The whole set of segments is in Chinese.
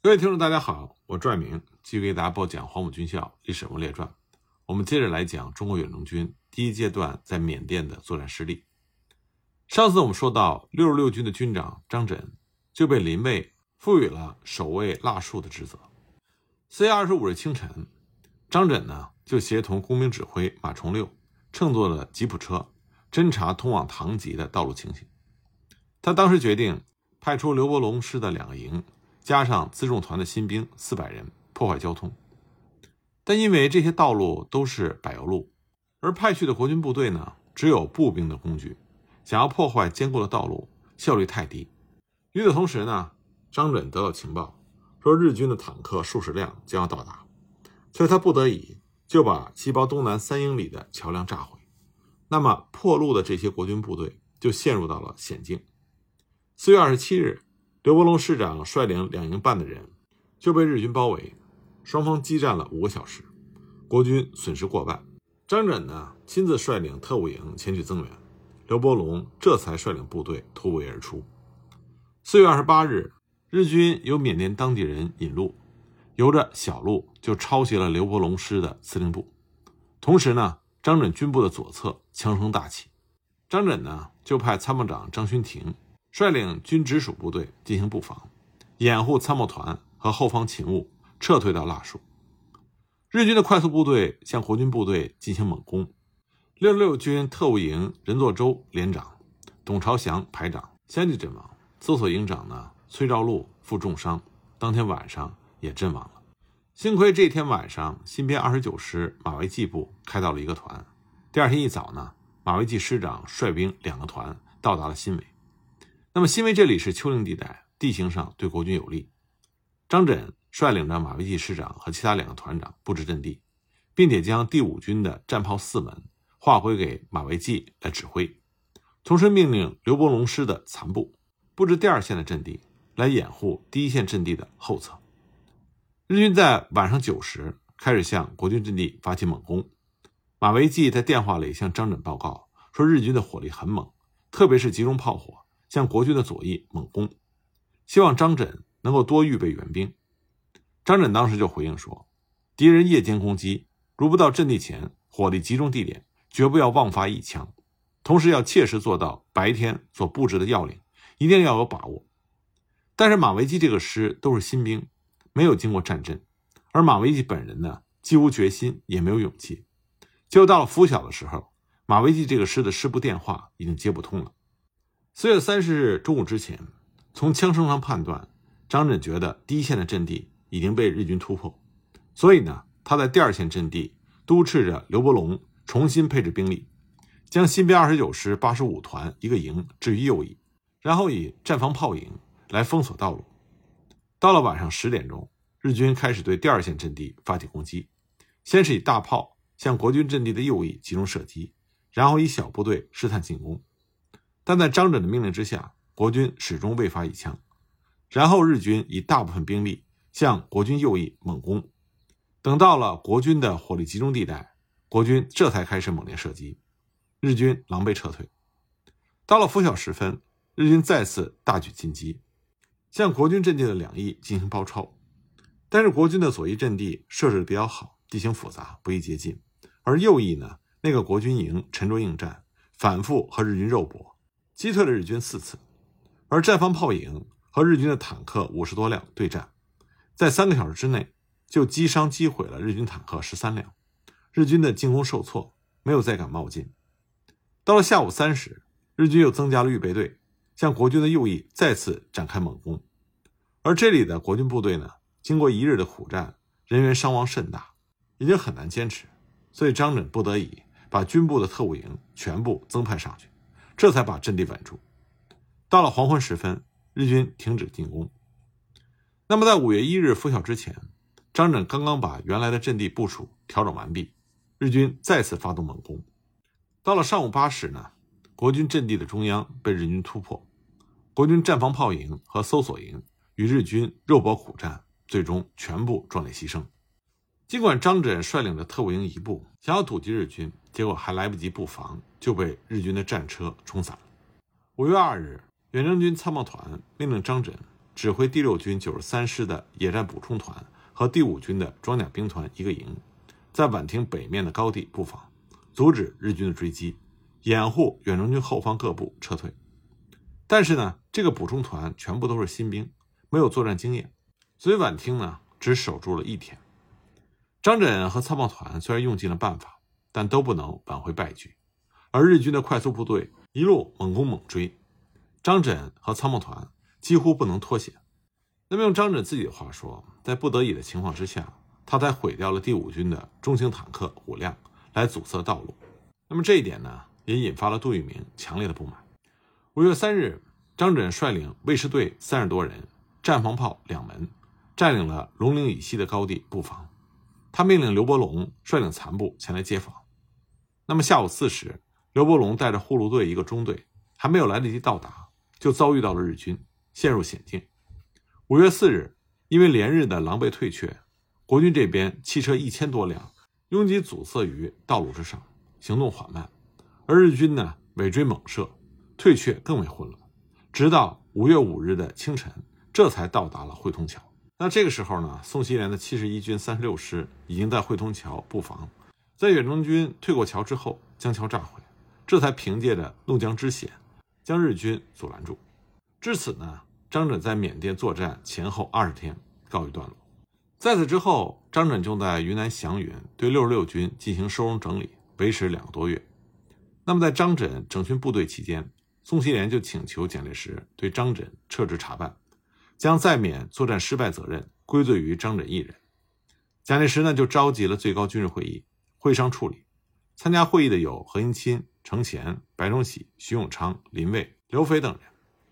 各位听众，大家好，我拽明继续给大家播讲《黄埔军校历史人物列传》。我们接着来讲中国远征军第一阶段在缅甸的作战失利。上次我们说到，六十六军的军长张轸就被林蔚赋予了守卫腊戍的职责。四月二十五日清晨，张轸呢就协同工兵指挥马崇六乘坐了吉普车，侦查通往唐吉的道路情形。他当时决定派出刘伯龙师的两个营。加上辎重团的新兵四百人破坏交通，但因为这些道路都是柏油路，而派去的国军部队呢只有步兵的工具，想要破坏坚固的道路效率太低。与此同时呢，张轸得到情报说日军的坦克数十辆将要到达，所以他不得已就把西包东南三英里的桥梁炸毁。那么破路的这些国军部队就陷入到了险境。四月二十七日。刘伯龙师长率领两营半的人就被日军包围，双方激战了五个小时，国军损失过半。张轸呢亲自率领特务营前去增援，刘伯龙这才率领部队突围而出。四月二十八日，日军由缅甸当地人引路，由着小路就抄袭了刘伯龙师的司令部。同时呢，张轸军部的左侧枪声大起，张轸呢就派参谋长张勋庭。率领军直属部队进行布防，掩护参谋团和后方勤务撤退到腊戍。日军的快速部队向国军部队进行猛攻。六十六军特务营任作周连长、董朝祥排长相继阵亡，搜索营长呢崔兆禄负重伤，当天晚上也阵亡了。幸亏这天晚上新编二十九师马维骥部开到了一个团，第二天一早呢，马维骥师长率兵两个团到达了新围。那么，新为这里是丘陵地带，地形上对国军有利。张轸率领着马维骥师长和其他两个团长布置阵地，并且将第五军的战炮四门划归给马维骥来指挥，同时命令刘伯龙师的残部布置第二线的阵地，来掩护第一线阵地的后侧。日军在晚上九时开始向国军阵地发起猛攻。马维骥在电话里向张轸报告说，日军的火力很猛，特别是集中炮火。向国军的左翼猛攻，希望张轸能够多预备援兵。张轸当时就回应说：“敌人夜间攻击，如不到阵地前火力集中地点，绝不要妄发一枪。同时要切实做到白天所布置的要领，一定要有把握。”但是马维基这个师都是新兵，没有经过战阵，而马维基本人呢，既无决心，也没有勇气。结果到了拂晓的时候，马维基这个师的师部电话已经接不通了。四月三十日中午之前，从枪声上判断，张轸觉得第一线的阵地已经被日军突破，所以呢，他在第二线阵地督斥着刘伯龙重新配置兵力，将新编二十九师八十五团一个营置于右翼，然后以战防炮营来封锁道路。到了晚上十点钟，日军开始对第二线阵地发起攻击，先是以大炮向国军阵地的右翼集中射击，然后以小部队试探进攻。但在张轸的命令之下，国军始终未发一枪。然后日军以大部分兵力向国军右翼猛攻，等到了国军的火力集中地带，国军这才开始猛烈射击，日军狼狈撤退。到了拂晓时分，日军再次大举进击，向国军阵地的两翼进行包抄。但是国军的左翼阵地设置比较好，地形复杂，不易接近；而右翼呢，那个国军营沉着应战，反复和日军肉搏。击退了日军四次，而战防炮营和日军的坦克五十多辆对战，在三个小时之内就击伤击毁了日军坦克十三辆，日军的进攻受挫，没有再敢冒进。到了下午三时，日军又增加了预备队，向国军的右翼再次展开猛攻。而这里的国军部队呢，经过一日的苦战，人员伤亡甚大，已经很难坚持，所以张轸不得已把军部的特务营全部增派上去。这才把阵地稳住。到了黄昏时分，日军停止进攻。那么，在五月一日拂晓之前，张轸刚刚把原来的阵地部署调整完毕，日军再次发动猛攻。到了上午八时呢，国军阵地的中央被日军突破，国军战防炮营和搜索营与日军肉搏苦战，最终全部壮烈牺牲。尽管张轸率领的特务营一部想要堵击日军，结果还来不及布防，就被日军的战车冲散了。五月二日，远征军参谋团命令张轸指挥第六军九十三师的野战补充团和第五军的装甲兵团一个营，在宛亭北面的高地布防，阻止日军的追击，掩护远征军后方各部撤退。但是呢，这个补充团全部都是新兵，没有作战经验，所以宛亭呢只守住了一天。张震和参谋团虽然用尽了办法，但都不能挽回败局，而日军的快速部队一路猛攻猛追，张震和参谋团。几乎不能脱险。那么用张震自己的话说，在不得已的情况之下，他才毁掉了第五军的中型坦克五辆，来阻塞道路。那么这一点呢，也引发了杜聿明强烈的不满。五月三日，张震率领卫士队三十多人，战防炮两门，占领了龙陵以西的高地布防。他命令刘伯龙率领残部前来接防。那么下午四时，刘伯龙带着护路队一个中队，还没有来得及到达，就遭遇到了日军。陷入险境。五月四日，因为连日的狼狈退却，国军这边汽车一千多辆拥挤阻塞于道路之上，行动缓慢；而日军呢，尾追猛射，退却更为混乱。直到五月五日的清晨，这才到达了汇通桥。那这个时候呢，宋希濂的七十一军三十六师已经在汇通桥布防，在远征军退过桥之后，将桥炸毁，这才凭借着怒江之险，将日军阻拦住。至此呢。张轸在缅甸作战前后二十天告一段落，在此之后，张轸就在云南祥云对六十六军进行收容整理，维持两个多月。那么，在张轸整训部队期间，宋希濂就请求蒋介石对张轸撤职查办，将在缅作战失败责任归罪于张震一人。蒋介石呢就召集了最高军事会议会商处理，参加会议的有何应钦、程潜、白崇禧、徐永昌、林蔚、刘斐等人。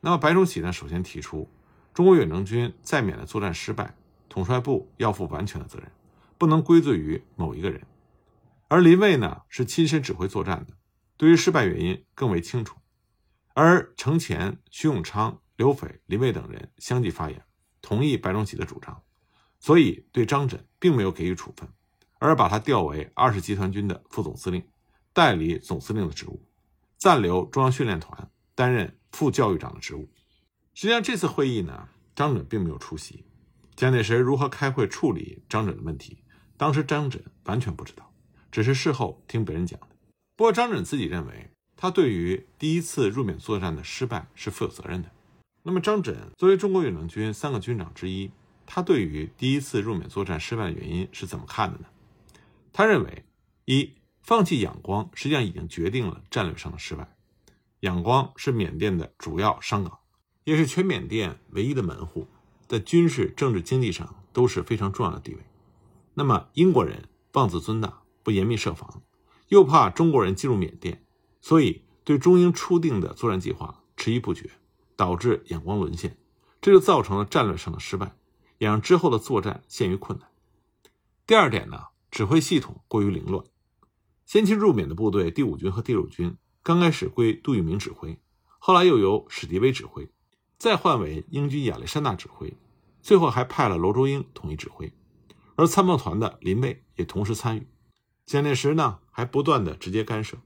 那么白崇禧呢？首先提出，中国远征军在缅的作战失败，统帅部要负完全的责任，不能归罪于某一个人。而林蔚呢，是亲身指挥作战的，对于失败原因更为清楚。而程潜、徐永昌、刘斐、林蔚等人相继发言，同意白崇禧的主张，所以对张轸并没有给予处分，而把他调为二十集团军的副总司令，代理总司令的职务，暂留中央训练团担任。副教育长的职务。实际上，这次会议呢，张轸并没有出席。蒋介石如何开会处理张轸的问题，当时张轸完全不知道，只是事后听别人讲的。不过，张轸自己认为，他对于第一次入缅作战的失败是负有责任的。那么，张轸作为中国远征军三个军长之一，他对于第一次入缅作战失败的原因是怎么看的呢？他认为，一放弃仰光，实际上已经决定了战略上的失败。仰光是缅甸的主要商港，也是全缅甸唯一的门户，在军事、政治、经济上都是非常重要的地位。那么英国人妄自尊大，不严密设防，又怕中国人进入缅甸，所以对中英初定的作战计划迟疑不决，导致眼光沦陷，这就造成了战略上的失败，也让之后的作战陷于困难。第二点呢，指挥系统过于凌乱，先期入缅的部队第五军和第六军。刚开始归杜聿明指挥，后来又由史迪威指挥，再换为英军亚历山大指挥，最后还派了罗卓英统一指挥，而参谋团的林蔚也同时参与。蒋介石呢还不断的直接干涉，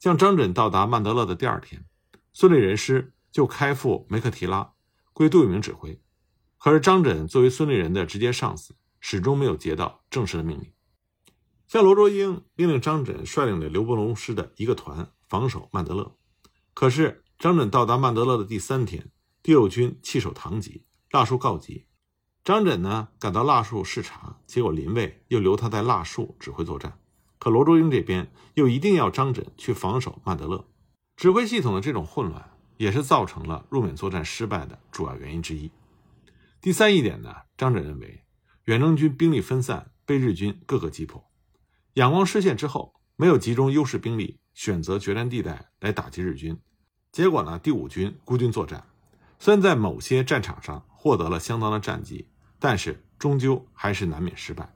像张轸到达曼德勒的第二天，孙立人师就开赴梅克提拉，归杜聿明指挥。可是张轸作为孙立人的直接上司，始终没有接到正式的命令。像罗卓英命令张轸率领的刘伯龙师的一个团。防守曼德勒，可是张轸到达曼德勒的第三天，第六军弃守唐吉，腊树告急。张轸呢赶到腊树视察，结果林蔚又留他在腊树指挥作战，可罗卓英这边又一定要张轸去防守曼德勒。指挥系统的这种混乱，也是造成了入缅作战失败的主要原因之一。第三一点呢，张震认为远征军兵力分散，被日军各个击破。仰光失陷之后，没有集中优势兵力。选择决战地带来打击日军，结果呢？第五军孤军作战，虽然在某些战场上获得了相当的战绩，但是终究还是难免失败。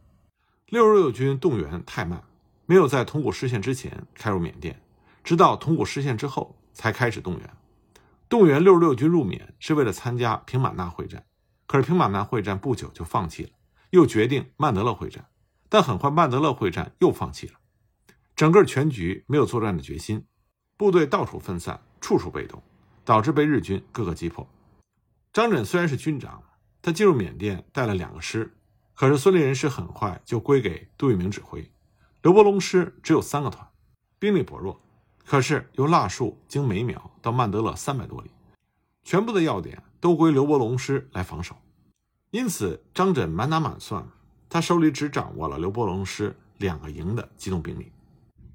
六十六军动员太慢，没有在通古失陷之前开入缅甸，直到通古失陷之后才开始动员。动员六十六军入缅是为了参加平满纳会战，可是平满纳会战不久就放弃了，又决定曼德勒会战，但很快曼德勒会战又放弃了。整个全局没有作战的决心，部队到处分散，处处被动，导致被日军各个击破。张轸虽然是军长，他进入缅甸带了两个师，可是孙立人师很快就归给杜聿明指挥，刘伯龙师只有三个团，兵力薄弱。可是由腊树经每秒到曼德勒三百多里，全部的要点都归刘伯龙师来防守，因此张轸满打满算，他手里只掌握了刘伯龙师两个营的机动兵力。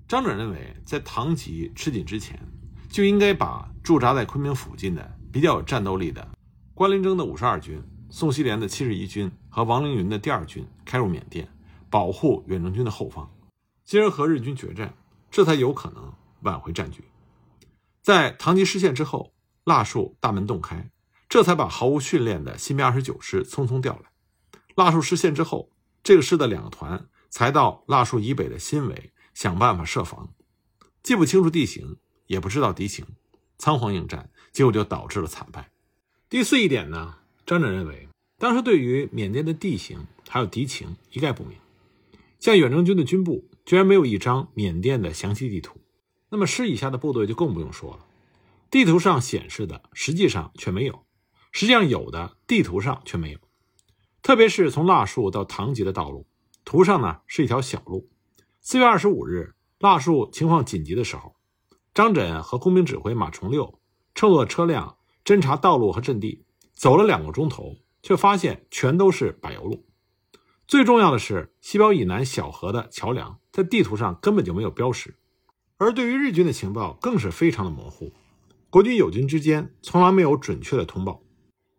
张轸认为，在唐吉吃紧之前，就应该把驻扎在昆明附近的比较有战斗力的关林征的五十二军、宋希濂的七十一军和王凌云的第二军开入缅甸，保护远征军的后方，进而和日军决战，这才有可能。挽回战局，在唐吉失陷之后，腊树大门洞开，这才把毫无训练的新编二十九师匆匆调来。腊树失陷之后，这个师的两个团才到腊树以北的新围想办法设防，既不清楚地形，也不知道敌情，仓皇应战，结果就导致了惨败。第四一点呢，张震认为，当时对于缅甸的地形还有敌情一概不明，像远征军的军部居然没有一张缅甸的详细地图。那么师以下的部队就更不用说了，地图上显示的实际上却没有，实际上有的地图上却没有。特别是从腊树到唐吉的道路，图上呢是一条小路。四月二十五日，腊树情况紧急的时候，张轸和工兵指挥马崇六乘坐车辆侦查道路和阵地，走了两个钟头，却发现全都是柏油路。最重要的是，西表以南小河的桥梁在地图上根本就没有标识。而对于日军的情报更是非常的模糊，国军友军之间从来没有准确的通报。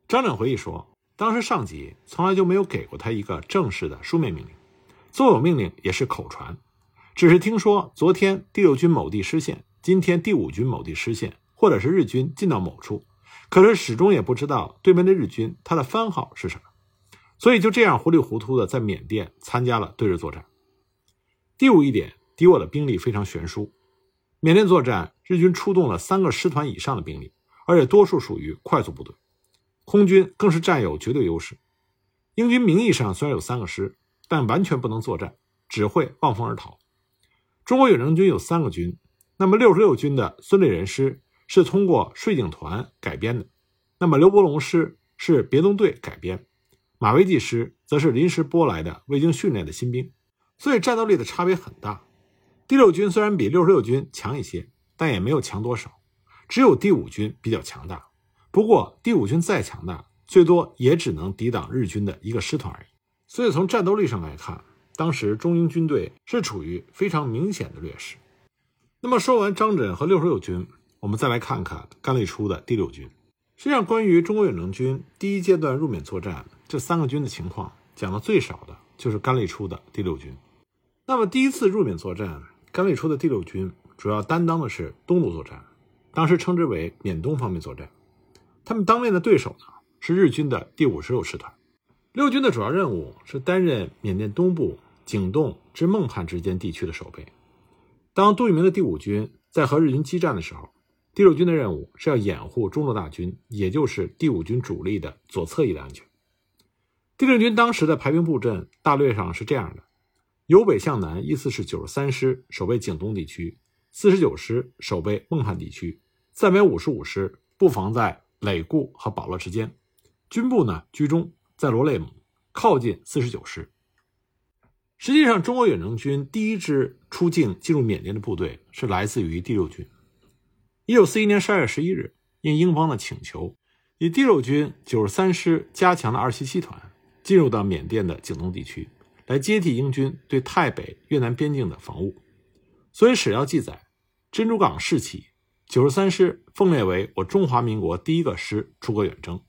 张震回忆说，当时上级从来就没有给过他一个正式的书面命令，所有命令也是口传，只是听说昨天第六军某地失陷，今天第五军某地失陷，或者是日军进到某处，可是始终也不知道对面的日军他的番号是什么，所以就这样糊里糊涂的在缅甸参加了对日作战。第五一点，敌我的兵力非常悬殊。缅甸作战，日军出动了三个师团以上的兵力，而且多数属于快速部队，空军更是占有绝对优势。英军名义上虽然有三个师，但完全不能作战，只会望风而逃。中国远征军有三个军，那么六十六军的孙立人师是通过税警团改编的，那么刘伯龙师是别动队改编，马维济师则是临时拨来的未经训练的新兵，所以战斗力的差别很大。第六军虽然比六十六军强一些，但也没有强多少。只有第五军比较强大。不过第五军再强大，最多也只能抵挡日军的一个师团而已。所以从战斗力上来看，当时中英军队是处于非常明显的劣势。那么说完张轸和六十六军，我们再来看看甘立初的第六军。实际上，关于中国远征军第一阶段入缅作战这三个军的情况，讲的最少的就是甘立初的第六军。那么第一次入缅作战。甘立初的第六军主要担当的是东路作战，当时称之为缅东方面作战。他们当面的对手呢是日军的第五十六师团。六军的主要任务是担任缅甸东部景栋至孟汉之间地区的守备。当杜聿明的第五军在和日军激战的时候，第六军的任务是要掩护中路大军，也就是第五军主力的左侧翼的安全。第六军当时的排兵布阵大略上是这样的。由北向南，依次是九十三师守备景东地区，四十九师守备孟汉地区，三百五十五师布防在累固和保乐之间，军部呢居中，在罗累姆靠近四十九师。实际上，中国远征军第一支出境进入缅甸的部队是来自于第六军。一九四一年十二月十一日，应英方的请求，以第六军九十三师加强的二七七团进入到缅甸的景东地区。来接替英军对泰北越南边境的防务，所以史料记载，珍珠港事起，九十三师奉列为我中华民国第一个师出国远征。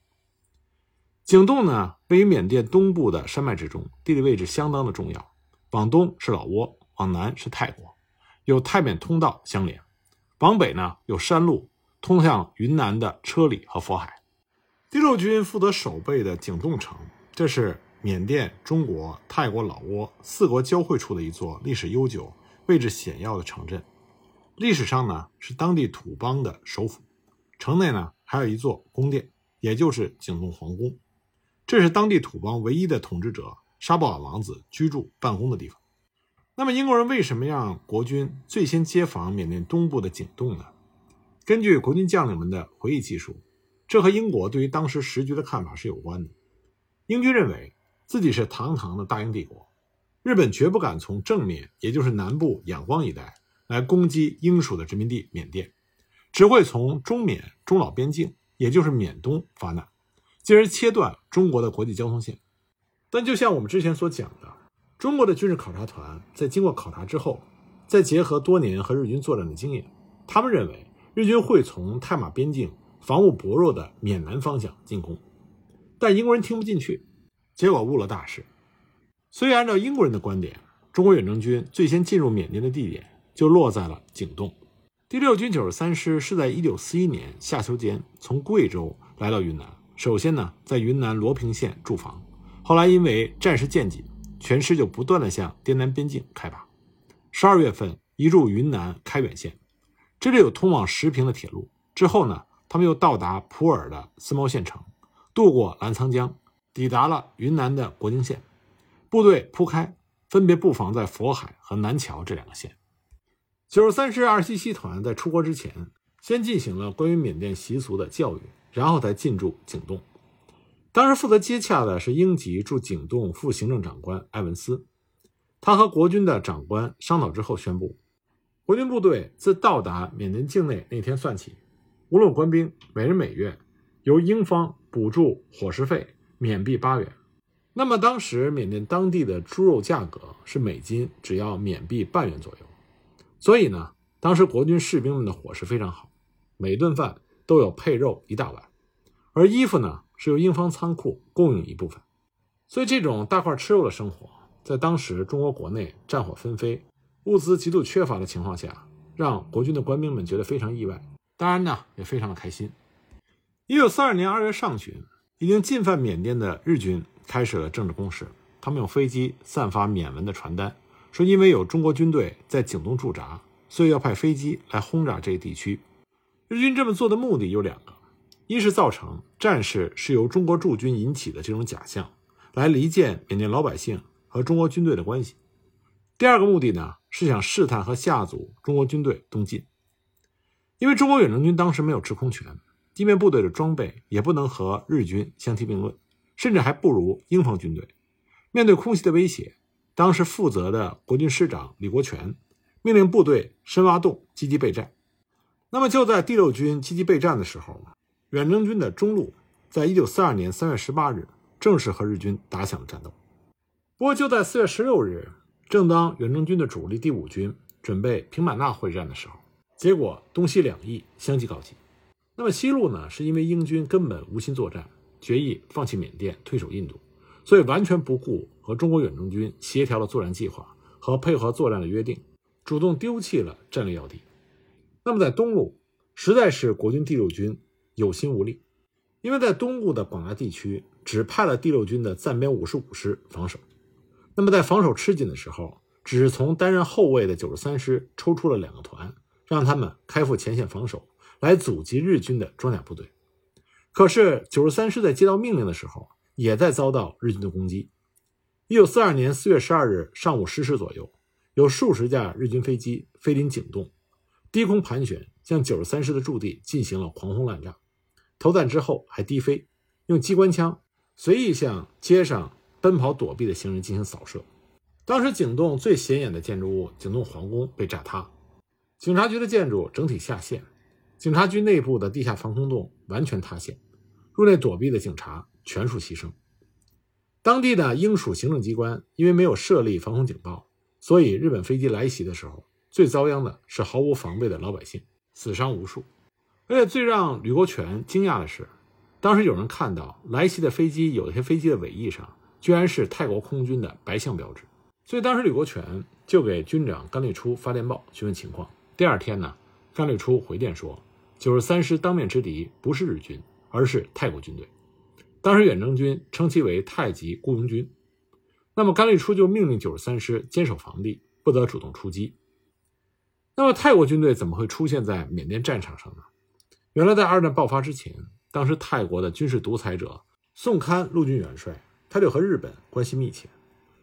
景栋呢，位于缅甸东部的山脉之中，地理位置相当的重要。往东是老挝，往南是泰国，有泰缅通道相连；往北呢，有山路通向云南的车里和佛海。第六军负责守备的景栋城，这是。缅甸、中国、泰国、老挝四国交汇处的一座历史悠久、位置险要的城镇，历史上呢是当地土邦的首府。城内呢还有一座宫殿，也就是景栋皇宫，这是当地土邦唯一的统治者沙布尔王子居住办公的地方。那么英国人为什么让国军最先接防缅甸东部的景栋呢？根据国军将领们的回忆记述，这和英国对于当时时局的看法是有关的。英军认为自己是堂堂的大英帝国，日本绝不敢从正面，也就是南部仰光一带来攻击英属的殖民地缅甸，只会从中缅中老边境，也就是缅东发难，进而切断中国的国际交通线。但就像我们之前所讲的，中国的军事考察团在经过考察之后，再结合多年和日军作战的经验，他们认为日军会从泰马边境防务薄弱的缅南方向进攻。但英国人听不进去，结果误了大事。所以，按照英国人的观点，中国远征军最先进入缅甸的地点就落在了景栋。第六军九十三师是在一九四一年夏秋间从贵州来到云南，首先呢在云南罗平县驻防，后来因为战事渐紧，全师就不断的向滇南边境开拔。十二月份移入云南开远县，这里有通往石屏的铁路。之后呢，他们又到达普洱的思茅县城。渡过澜沧江，抵达了云南的国境线，部队铺开，分别布防在佛海和南桥这两个县。九十三师二七七团在出国之前，先进行了关于缅甸习俗的教育，然后才进驻景栋。当时负责接洽的是英籍驻景栋副行政长官埃文斯，他和国军的长官商讨之后宣布，国军部队自到达缅甸境内那天算起，无论官兵每人每月由英方。补助伙食费缅币八元，那么当时缅甸当地的猪肉价格是每斤只要缅币半元左右，所以呢，当时国军士兵们的伙食非常好，每顿饭都有配肉一大碗，而衣服呢是由英方仓库供应一部分，所以这种大块吃肉的生活，在当时中国国内战火纷飞、物资极度缺乏的情况下，让国军的官兵们觉得非常意外，当然呢也非常的开心。一九四二年二月上旬，已经进犯缅甸的日军开始了政治攻势。他们用飞机散发缅文的传单，说因为有中国军队在景东驻扎，所以要派飞机来轰炸这一地区。日军这么做的目的有两个：一是造成战事是由中国驻军引起的这种假象，来离间缅甸老百姓和中国军队的关系；第二个目的呢，是想试探和吓阻中国军队东进。因为中国远征军当时没有制空权。地面部队的装备也不能和日军相提并论，甚至还不如英方军队。面对空袭的威胁，当时负责的国军师长李国权命令部队深挖洞，积极备战。那么就在第六军积极备战的时候，远征军的中路在一九四二年三月十八日正式和日军打响了战斗。不过就在四月十六日，正当远征军的主力第五军准备平满纳会战的时候，结果东西两翼相继告急。那么西路呢？是因为英军根本无心作战，决意放弃缅甸，退守印度，所以完全不顾和中国远征军协调的作战计划和配合作战的约定，主动丢弃了战略要地。那么在东路，实在是国军第六军有心无力，因为在东部的广大地区只派了第六军的暂编五十五师防守。那么在防守吃紧的时候，只从担任后卫的九十三师抽出了两个团，让他们开赴前线防守。来阻击日军的装甲部队，可是九十三师在接到命令的时候，也在遭到日军的攻击。一九四二年四月十二日上午十时左右，有数十架日军飞机飞临景洞，低空盘旋，向九十三师的驻地进行了狂轰滥炸。投弹之后还低飞，用机关枪随意向街上奔跑躲避的行人进行扫射。当时景洞最显眼的建筑物景洞皇宫被炸塌，警察局的建筑整体下陷。警察局内部的地下防空洞完全塌陷，入内躲避的警察全数牺牲。当地的英属行政机关因为没有设立防空警报，所以日本飞机来袭的时候，最遭殃的是毫无防备的老百姓，死伤无数。而且最让吕国权惊讶的是，当时有人看到来袭的飞机，有些飞机的尾翼上居然是泰国空军的白象标志，所以当时吕国权就给军长甘立初发电报询问情况。第二天呢，甘立初回电说。九十三师当面之敌不是日军，而是泰国军队。当时远征军称其为太极雇佣军。那么甘立初就命令九十三师坚守防地，不得主动出击。那么泰国军队怎么会出现在缅甸战场上呢？原来在二战爆发之前，当时泰国的军事独裁者宋堪陆军元帅，他就和日本关系密切。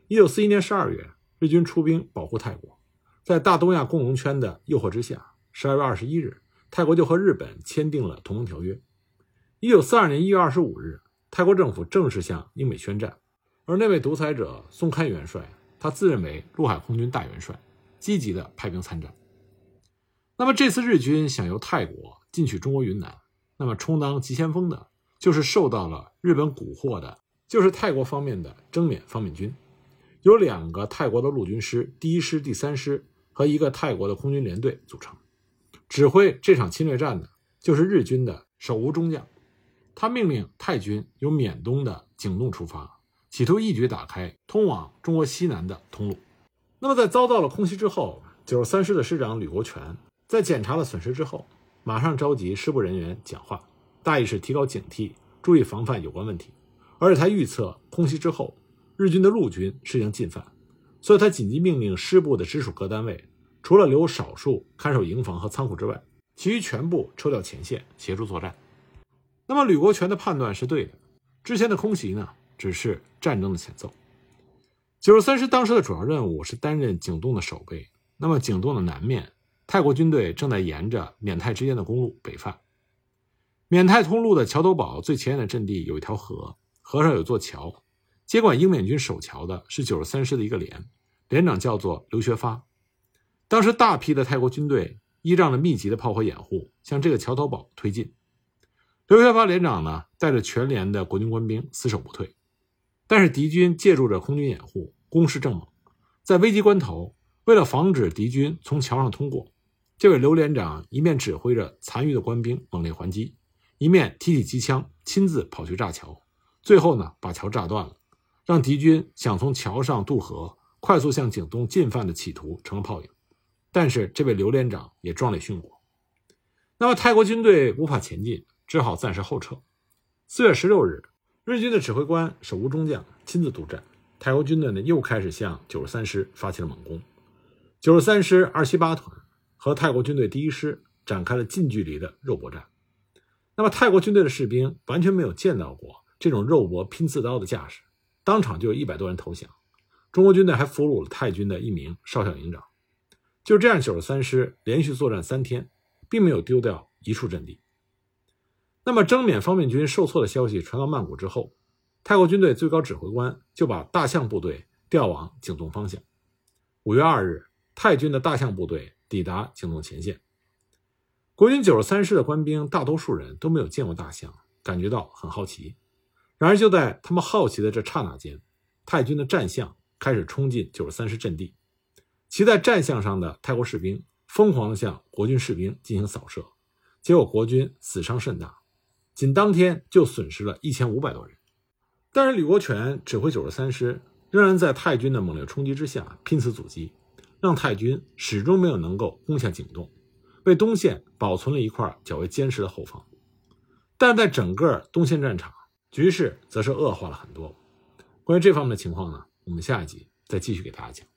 一九四一年十二月，日军出兵保护泰国，在大东亚共荣圈的诱惑之下，十二月二十一日。泰国就和日本签订了同盟条约。一九四二年一月二十五日，泰国政府正式向英美宣战，而那位独裁者松堪元帅，他自认为陆海空军大元帅，积极的派兵参战。那么这次日军想由泰国进取中国云南，那么充当急先锋的，就是受到了日本蛊惑的，就是泰国方面的征缅方面军，由两个泰国的陆军师，第一师、第三师和一个泰国的空军联队组成。指挥这场侵略战的，就是日军的手无中将，他命令泰军由缅东的景栋出发，企图一举打开通往中国西南的通路。那么在遭到了空袭之后，九十三师的师长吕国权。在检查了损失之后，马上召集师部人员讲话，大意是提高警惕，注意防范有关问题。而且他预测空袭之后，日军的陆军实行进犯，所以他紧急命令师部的直属各单位，除了留少数看守营房和仓库之外，其余全部抽调前线协助作战。那么吕国权的判断是对的，之前的空袭呢，只是战争的前奏。九十三师当时的主要任务是担任景栋的守备，那么景栋的南面。泰国军队正在沿着缅泰之间的公路北犯。缅泰通路的桥头堡最前沿的阵地有一条河，河上有座桥。接管英缅军守桥的是九十三师的一个连，连长叫做刘学发。当时大批的泰国军队依仗着密集的炮火掩护，向这个桥头堡推进。刘学发连长呢，带着全连的国军官兵死守不退。但是敌军借助着空军掩护，攻势正猛。在危急关头，为了防止敌军从桥上通过，这位刘连长一面指挥着残余的官兵猛烈还击，一面提起机枪亲自跑去炸桥，最后呢把桥炸断了，让敌军想从桥上渡河快速向景东进犯的企图成了泡影。但是这位刘连长也壮烈殉国。那么泰国军队无法前进，只好暂时后撤。四月十六日，日军的指挥官手无中将亲自督战，泰国军队呢又开始向九十三师发起了猛攻。九十三师二七八团。和泰国军队第一师展开了近距离的肉搏战。那么泰国军队的士兵完全没有见到过这种肉搏拼刺刀的架势，当场就有一百多人投降。中国军队还俘虏了泰军的一名少校营长。就这样，九十三师连续作战三天，并没有丢掉一处阵地。那么征缅方面军受挫的消息传到曼谷之后，泰国军队最高指挥官就把大象部队调往景东方向。五月二日，泰军的大象部队。抵达景东前线，国军九十三师的官兵大多数人都没有见过大象，感觉到很好奇。然而就在他们好奇的这刹那间，泰军的战象开始冲进九十三师阵地，骑在战象上的泰国士兵疯狂地向国军士兵进行扫射，结果国军死伤甚大，仅当天就损失了一千五百多人。但是李国权指挥九十三师仍然在泰军的猛烈冲击之下拼死阻击。让泰军始终没有能够攻下景栋，为东线保存了一块较为坚实的后方。但在整个东线战场，局势则是恶化了很多。关于这方面的情况呢，我们下一集再继续给大家讲。